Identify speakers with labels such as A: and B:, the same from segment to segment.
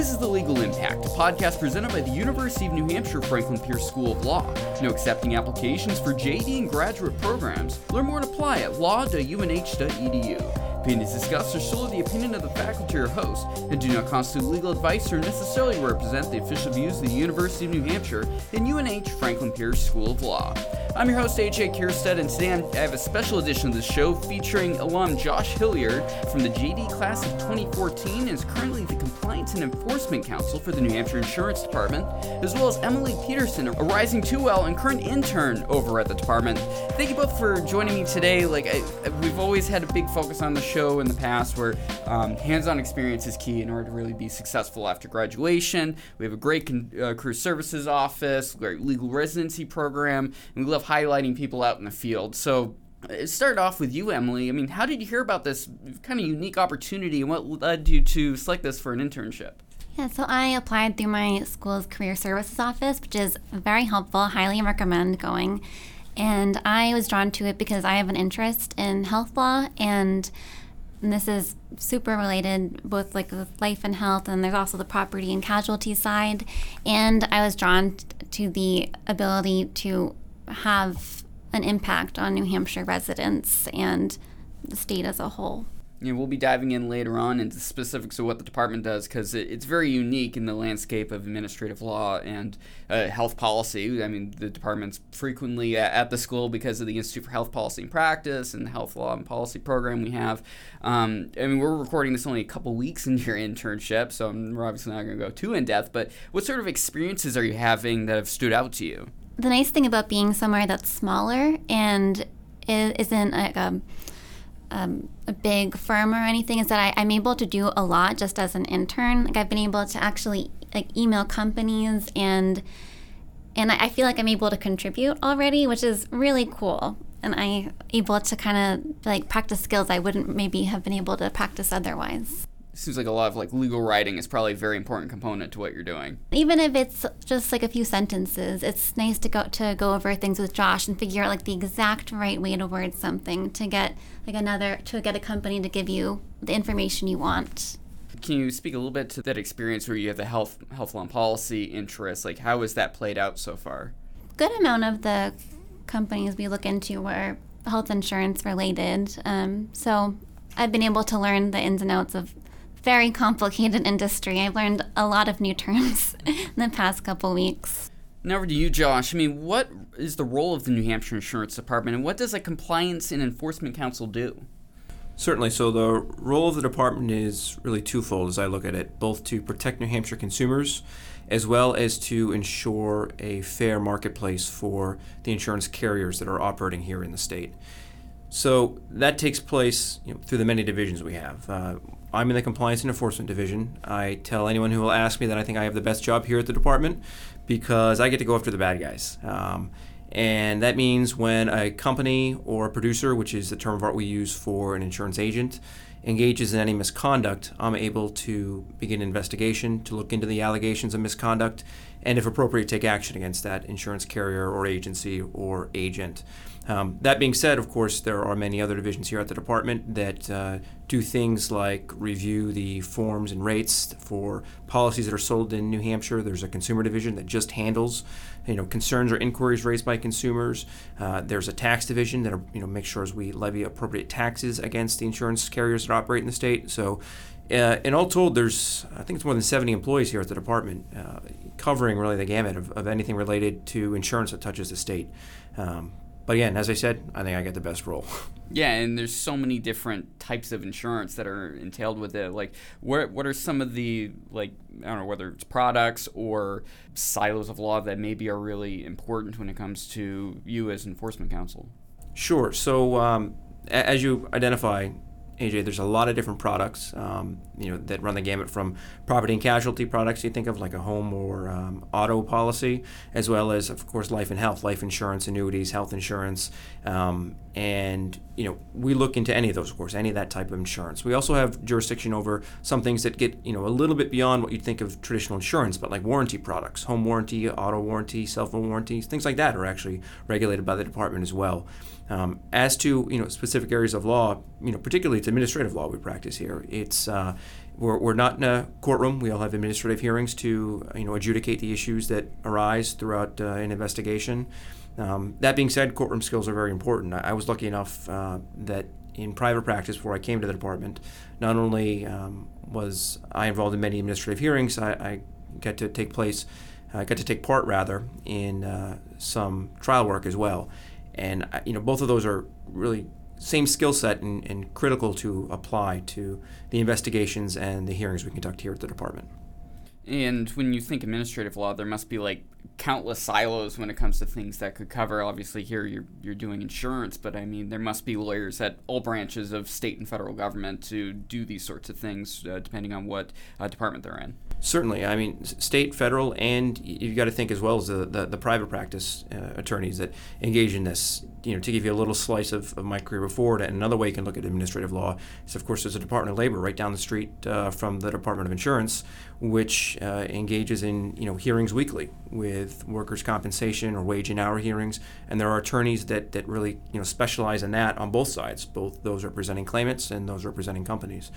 A: This is The Legal Impact, a podcast presented by the University of New Hampshire Franklin Pierce School of Law. No accepting applications for JD and graduate programs. Learn more and apply at law.unh.edu. Opinions discussed are solely the opinion of the faculty or host and do not constitute legal advice or necessarily represent the official views of the University of New Hampshire and UNH Franklin Pierce School of Law. I'm your host, AJ Kierstead, and today I have a special edition of the show featuring alum Josh Hilliard from the JD class of 2014 and is currently the Compliance and Enforcement Counsel for the New Hampshire Insurance Department, as well as Emalee Peterson, a rising 2L and current intern over at the department. Thank you both for joining me today. Like, I, we've always had a big focus on the show in the past where um, hands-on experience is key in order to really be successful after graduation. We have a great con- uh, career services office, great legal residency program, and we love highlighting people out in the field. So it started off with you, Emalee. I mean, how did you hear about this kind of unique opportunity, and what led you to select this for an internship?
B: Yeah, so I applied through my school's career services office, which is very helpful. Highly recommend going. And I was drawn to it because I have an interest in health law and and this is super related both like with life and health and there's also the property and casualty side. And i was drawn to the ability to have an impact on new hampshire residents and the state as a whole
A: you know, we'll be diving in later on into specifics of what the department does because it, it's very unique in the landscape of administrative law and uh, health policy. I mean, the department's frequently at, the school because of the Institute for Health Policy and Practice and the Health Law and Policy program we have. Um, I mean, we're recording this only a couple weeks into your internship, so we're obviously not going to go too in depth. But what sort of experiences are you having that have stood out to you?
B: The nice thing about being somewhere that's smaller and isn't like a um, a big firm or anything is that I, am able to do a lot just as an intern. Like I've been able to actually like email companies and and I, I feel like I'm able to contribute already, which is really cool. And I'm able to kind of like practice skills I wouldn't maybe have been able to practice otherwise
A: seems like a lot of like legal writing is probably a very important component to what you're doing.
B: Even if it's just like a few sentences, it's nice to go to go over things with Josh and figure out like the exact right way to word something to get like another to get a company to give you the information you want.
A: Can you speak a little bit to that experience where you have the health health law policy interest? Like how has that played out so far?
B: Good amount of the companies we look into were health insurance related. Um, so I've been able to learn the ins and outs of very complicated industry. I've learned a lot of new terms in the past couple weeks.
A: Now over to you, Josh. I mean, what is the role of the New Hampshire Insurance Department, and what does a compliance and enforcement Counsel do?
C: Certainly. So the role of the department is really twofold, as I look at it, both to protect New Hampshire consumers, as well as to ensure a fair marketplace for the insurance carriers that are operating here in the state. So that takes place you know, through the many divisions we have. Uh, I'm in the Compliance and Enforcement Division. I tell anyone who will ask me that I think I have the best job here at the department because I get to go after the bad guys. Um, and that means when a company or a producer, which is the term of art we use for an insurance agent, engages in any misconduct, I'm able to begin an investigation to look into the allegations of misconduct and, if appropriate, take action against that insurance carrier or agency or agent. Um, that being said, of course, there are many other divisions here at the department that uh, do things like review the forms and rates for policies that are sold in New Hampshire. There's a consumer division that just handles, you know, concerns or inquiries raised by consumers. Uh, there's a tax division that, you know, makes sure as we levy appropriate taxes against the insurance carriers that operate in the state. So, uh, all told, there's I think it's more than 70 employees here at the department, uh, covering really the gamut of, of anything related to insurance that touches the state. Um, but again, as I said, I think I get the best role.
A: Yeah, and there's so many different types of insurance that are entailed with it. Like, what what are some of the like I don't know whether it's products or silos of law that maybe are really important when it comes to you as enforcement counsel?
C: Sure. So, um, as you identify, AJ, there's a lot of different products, um, you know, that run the gamut from property and casualty products you think of like a home or um, auto policy, as well as, of course, life and health, life insurance, annuities, health insurance, um, and you know, we look into any of those, of course, any of that type of insurance. We also have jurisdiction over some things that get you know a little bit beyond what you'd think of traditional insurance, but like warranty products, home warranty, auto warranty, cell phone warranties, things like that are actually regulated by the department as well. Um, as to you know specific areas of law, you know particularly to administrative law we practice here. It's uh, we're, we're not in a courtroom. We all have administrative hearings to you know adjudicate the issues that arise throughout uh, an investigation. Um, that being said, courtroom skills are very important. I, I was lucky enough uh, that in private practice before I came to the department, not only um, was I involved in many administrative hearings, I, I got to take place, I got to take part rather in uh, some trial work as well, and you know both of those are really same skill set and, and critical to apply to the investigations and the hearings we conduct here at the department.
A: And when you think administrative law, there must be like countless silos when it comes to things that could cover. Obviously, here you're you're doing insurance, but I mean there must be lawyers at all branches of state and federal government to do these sorts of things, uh, depending on what uh, department they're in.
C: Certainly, I mean state, federal, and you've got to think as well as the the, the private practice uh, attorneys that engage in this. You know, to give you a little slice of, of my career before, and another way you can look at administrative law is, of course, there's a Department of Labor right down the street uh, from the Department of Insurance, which uh, engages in you know hearings weekly with workers' compensation or wage and hour hearings, and there are attorneys that, that really you know specialize in that on both sides, both those representing claimants and those representing companies.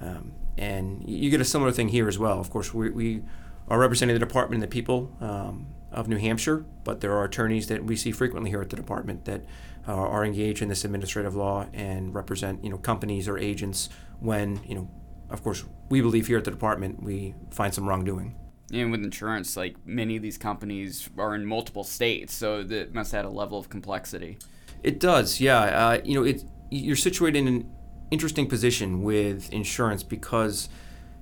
C: Um, and you get a similar thing here as well. Of course, we, we are representing the department and the people um, of New Hampshire, but there are attorneys that we see frequently here at the department that uh, are engaged in this administrative law and represent you know companies or agents when you know of course we believe here at the department we find some wrongdoing
A: and with insurance, like many of these companies are in multiple states, so that must add a level of complexity.
C: It does, yeah. Uh, you know, it you're situated in an interesting position with insurance because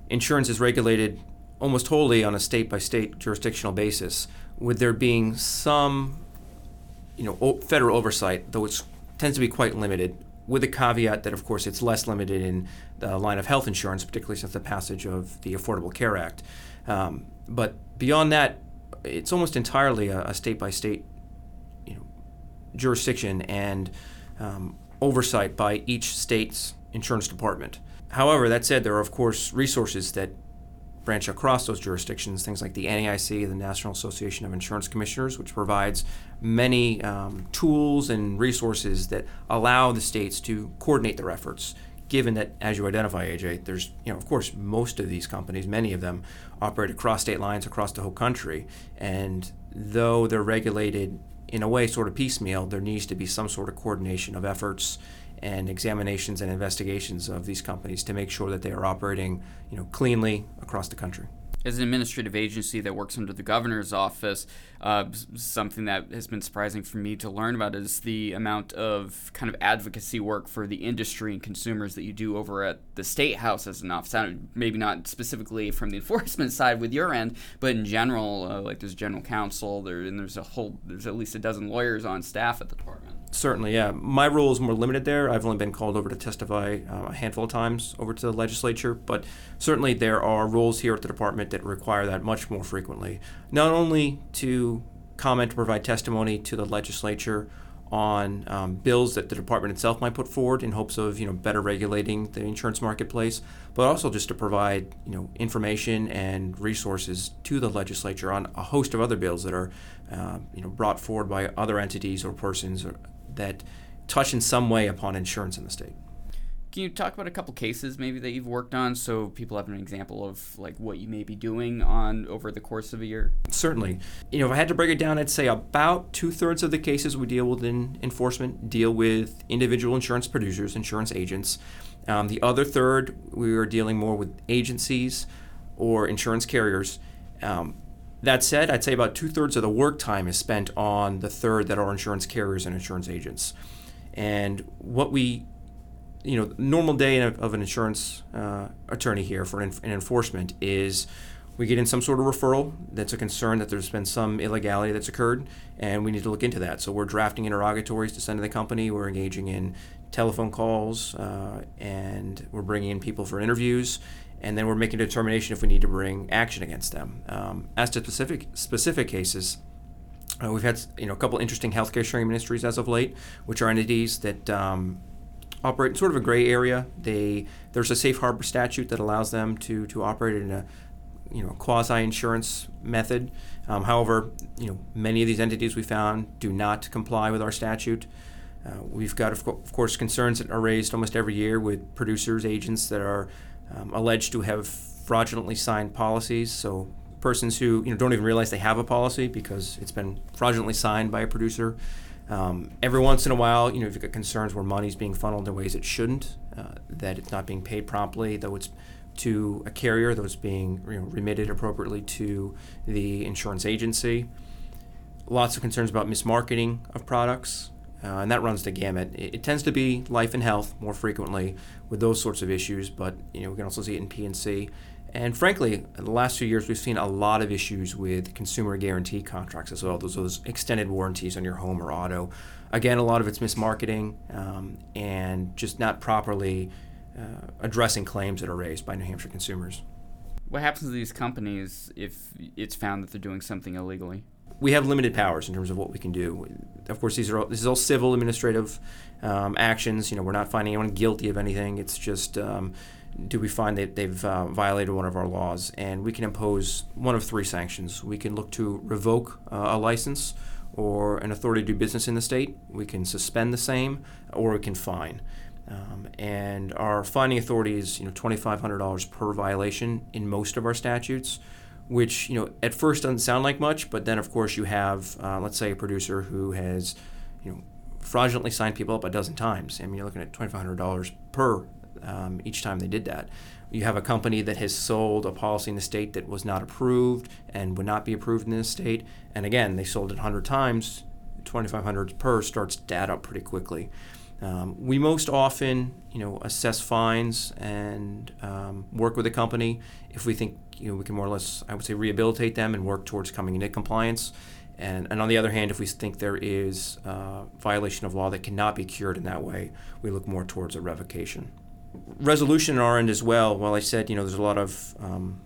C: insurance is regulated almost wholly on a state by state jurisdictional basis, with there being some, you know, federal oversight, though it tends to be quite limited. With the caveat that, of course, it's less limited in the line of health insurance, particularly since the passage of the Affordable Care Act. Um, but beyond that, it's almost entirely a state by state, jurisdiction and um, oversight by each state's insurance department. However, that said, there are of course resources that branch across those jurisdictions, things like the NAIC, the National Association of Insurance Commissioners, which provides many um, tools and resources that allow the states to coordinate their efforts given that, as you identify, AJ, there's, you know, of course, most of these companies, many of them, operate across state lines across the whole country. And though they're regulated in a way sort of piecemeal, there needs to be some sort of coordination of efforts and examinations and investigations of these companies to make sure that they are operating, you know, cleanly across the country
A: as an administrative agency that works under the governor's office, uh, something that has been surprising for me to learn about is the amount of kind of advocacy work for the industry and consumers that you do over at the state house as an office. Maybe not specifically from the enforcement side with your end, but in general, uh, like there's general counsel there, and there's a whole there's at least a dozen lawyers on staff at the department.
C: Certainly, yeah. My role is more limited there. I've only been called over to testify uh, a handful of times over to the legislature, but certainly there are roles here at the department that require that much more frequently. Not only to comment provide testimony to the legislature on um, bills that the department itself might put forward in hopes of you know better regulating the insurance marketplace, but also just to provide you know information and resources to the legislature on a host of other bills that are uh, you know brought forward by other entities or persons or that touch in some way upon insurance in the state.
A: Can you talk about a couple cases maybe that you've worked on so people have an example of like what you may be doing on over the course of a year?
C: Certainly. You know, if I had to break it down, I'd say about two thirds of the cases we deal with in enforcement deal with individual insurance producers, insurance agents. Um, the other third, we are dealing more with agencies or insurance carriers. Um, that said, I'd say about two thirds of the work time is spent on the third that are insurance carriers and insurance agents. And what we, you know, normal day of an insurance uh, attorney here for an, enforcement is we get in some sort of referral that's a concern that there's been some illegality that's occurred, and we need to look into that. So we're drafting interrogatories to send to the company. We're engaging in telephone calls, uh, and we're bringing in people for interviews and then we're making a determination if we need to bring action against them. Um, as to specific specific cases, uh, we've had you know a couple interesting healthcare sharing ministries as of late, which are entities that um, operate in sort of a gray area. They there's a safe harbor statute that allows them to to operate in a you know quasi insurance method. Um, however, you know many of these entities we found do not comply with our statute. Uh, we've got, of, co- of, course, concerns that are raised almost every year with producers, agents that are um, alleged to have fraudulently signed policies. So persons who you know don't even realize they have a policy because it's been fraudulently signed by a producer. Um, every once in a while, you know, if you've got concerns where money's being funneled in ways it shouldn't, uh, that it's not being paid promptly, though it's to a carrier, though it's being you know, remitted appropriately to the insurance agency. Lots of concerns about mismarketing of products, uh, and that runs the gamut. It, it, tends to be life and health more frequently with those sorts of issues, but you know we can also see it in P&C. And frankly, in the last few years, we've seen a lot of issues with consumer guarantee contracts as well. Those, those extended warranties on your home or auto. Again, a lot of it's mismarketing um, and just not properly uh, addressing claims that are raised by New Hampshire consumers.
A: What happens to these companies if it's found that they're doing something illegally?
C: We have limited powers in terms of what we can do. Of course, these are all, this is all civil administrative um, actions. You know, we're not finding anyone guilty of anything. It's just um, do we find that they've uh, violated one of our laws? And we can impose one of three sanctions. We can look to revoke uh, a license or an authority to do business in the state. We can suspend the same, or we can fine. Um, and our fining authority is you know $2,500 per violation in most of our statutes, which you know at first doesn't sound like much, but then of course you have uh, let's say a producer who has you know fraudulently signed people up a dozen times. I mean you're looking at $2,500 per um, each time they did that. You have a company that has sold a policy in the state that was not approved and would not be approved in the state, and again, they sold it 100 times, 2,500 per starts to add up pretty quickly. Um, we most often, you know, assess fines and um, work with a company if we think, you know, we can more or less, I would say, rehabilitate them and work towards coming into compliance. And, and on the other hand, if we think there is a violation of law that cannot be cured in that way, we look more towards a revocation resolution on our end as well. While I said, you know, there's a lot of um,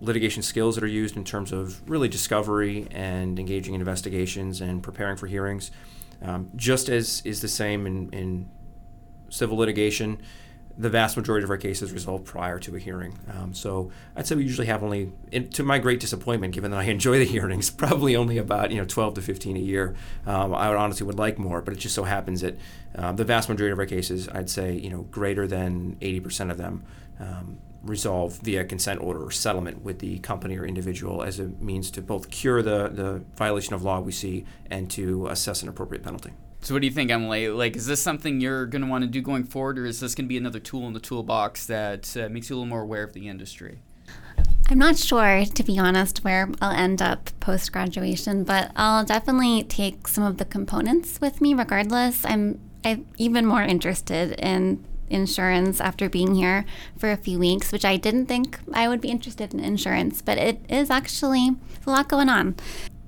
C: litigation skills that are used in terms of really discovery and engaging in investigations and preparing for hearings. Um, just as is the same in, in civil litigation, the vast majority of our cases resolve prior to a hearing. Um, so I'd say we usually have only, to my great disappointment, given that I enjoy the hearings, probably only about you know 12 to 15 a year. Um, I would honestly would like more, but it just so happens that um, the vast majority of our cases, I'd say you know greater than 80% of them um, resolve via consent order or settlement with the company or individual as a means to both cure the, the violation of law we see and to assess an appropriate penalty.
A: So, what do you think, Emalee? Like, is this something you're going to want to do going forward, or is this going to be another tool in the toolbox that uh, makes you a little more aware of the industry?
B: I'm not sure, to be honest, where I'll end up post graduation, but I'll definitely take some of the components with me regardless. I'm, I'm even more interested in insurance after being here for a few weeks, which I didn't think I would be interested in insurance, but it is actually a lot going on.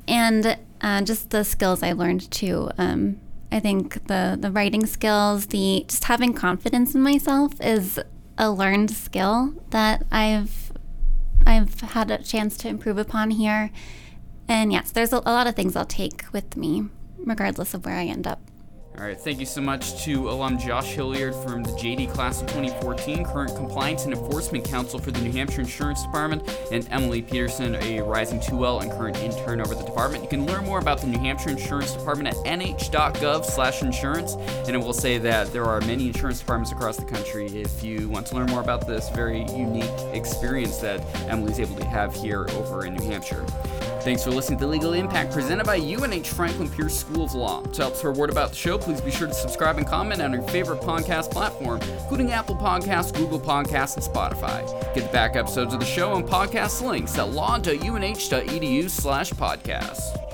B: And uh, just the skills I learned too. Um, I think the the writing skills, the just having confidence in myself is a learned skill that I've I've had a chance to improve upon here. And yes, there's a, a lot of things I'll take with me, regardless of where I end up.
A: All right, thank you so much to alum Josh Hilliard from the JD class of 2014, current compliance and enforcement counsel for the New Hampshire Insurance Department, and Emalee Peterson, a rising 2L and current intern over the department. You can learn more about the New Hampshire Insurance Department at nh.gov/insurance, and it will say that there are many insurance departments across the country. If you want to learn more about this very unique experience that Emalee's able to have here over in New Hampshire. Thanks for listening to Legal Impact, presented by UNH Franklin Pierce School of Law. To help spread word about the show, please be sure to subscribe and comment on your favorite podcast platform, including Apple Podcasts, Google Podcasts, and Spotify. Get the back episodes of the show and podcast links at law.unh.edu slash podcasts.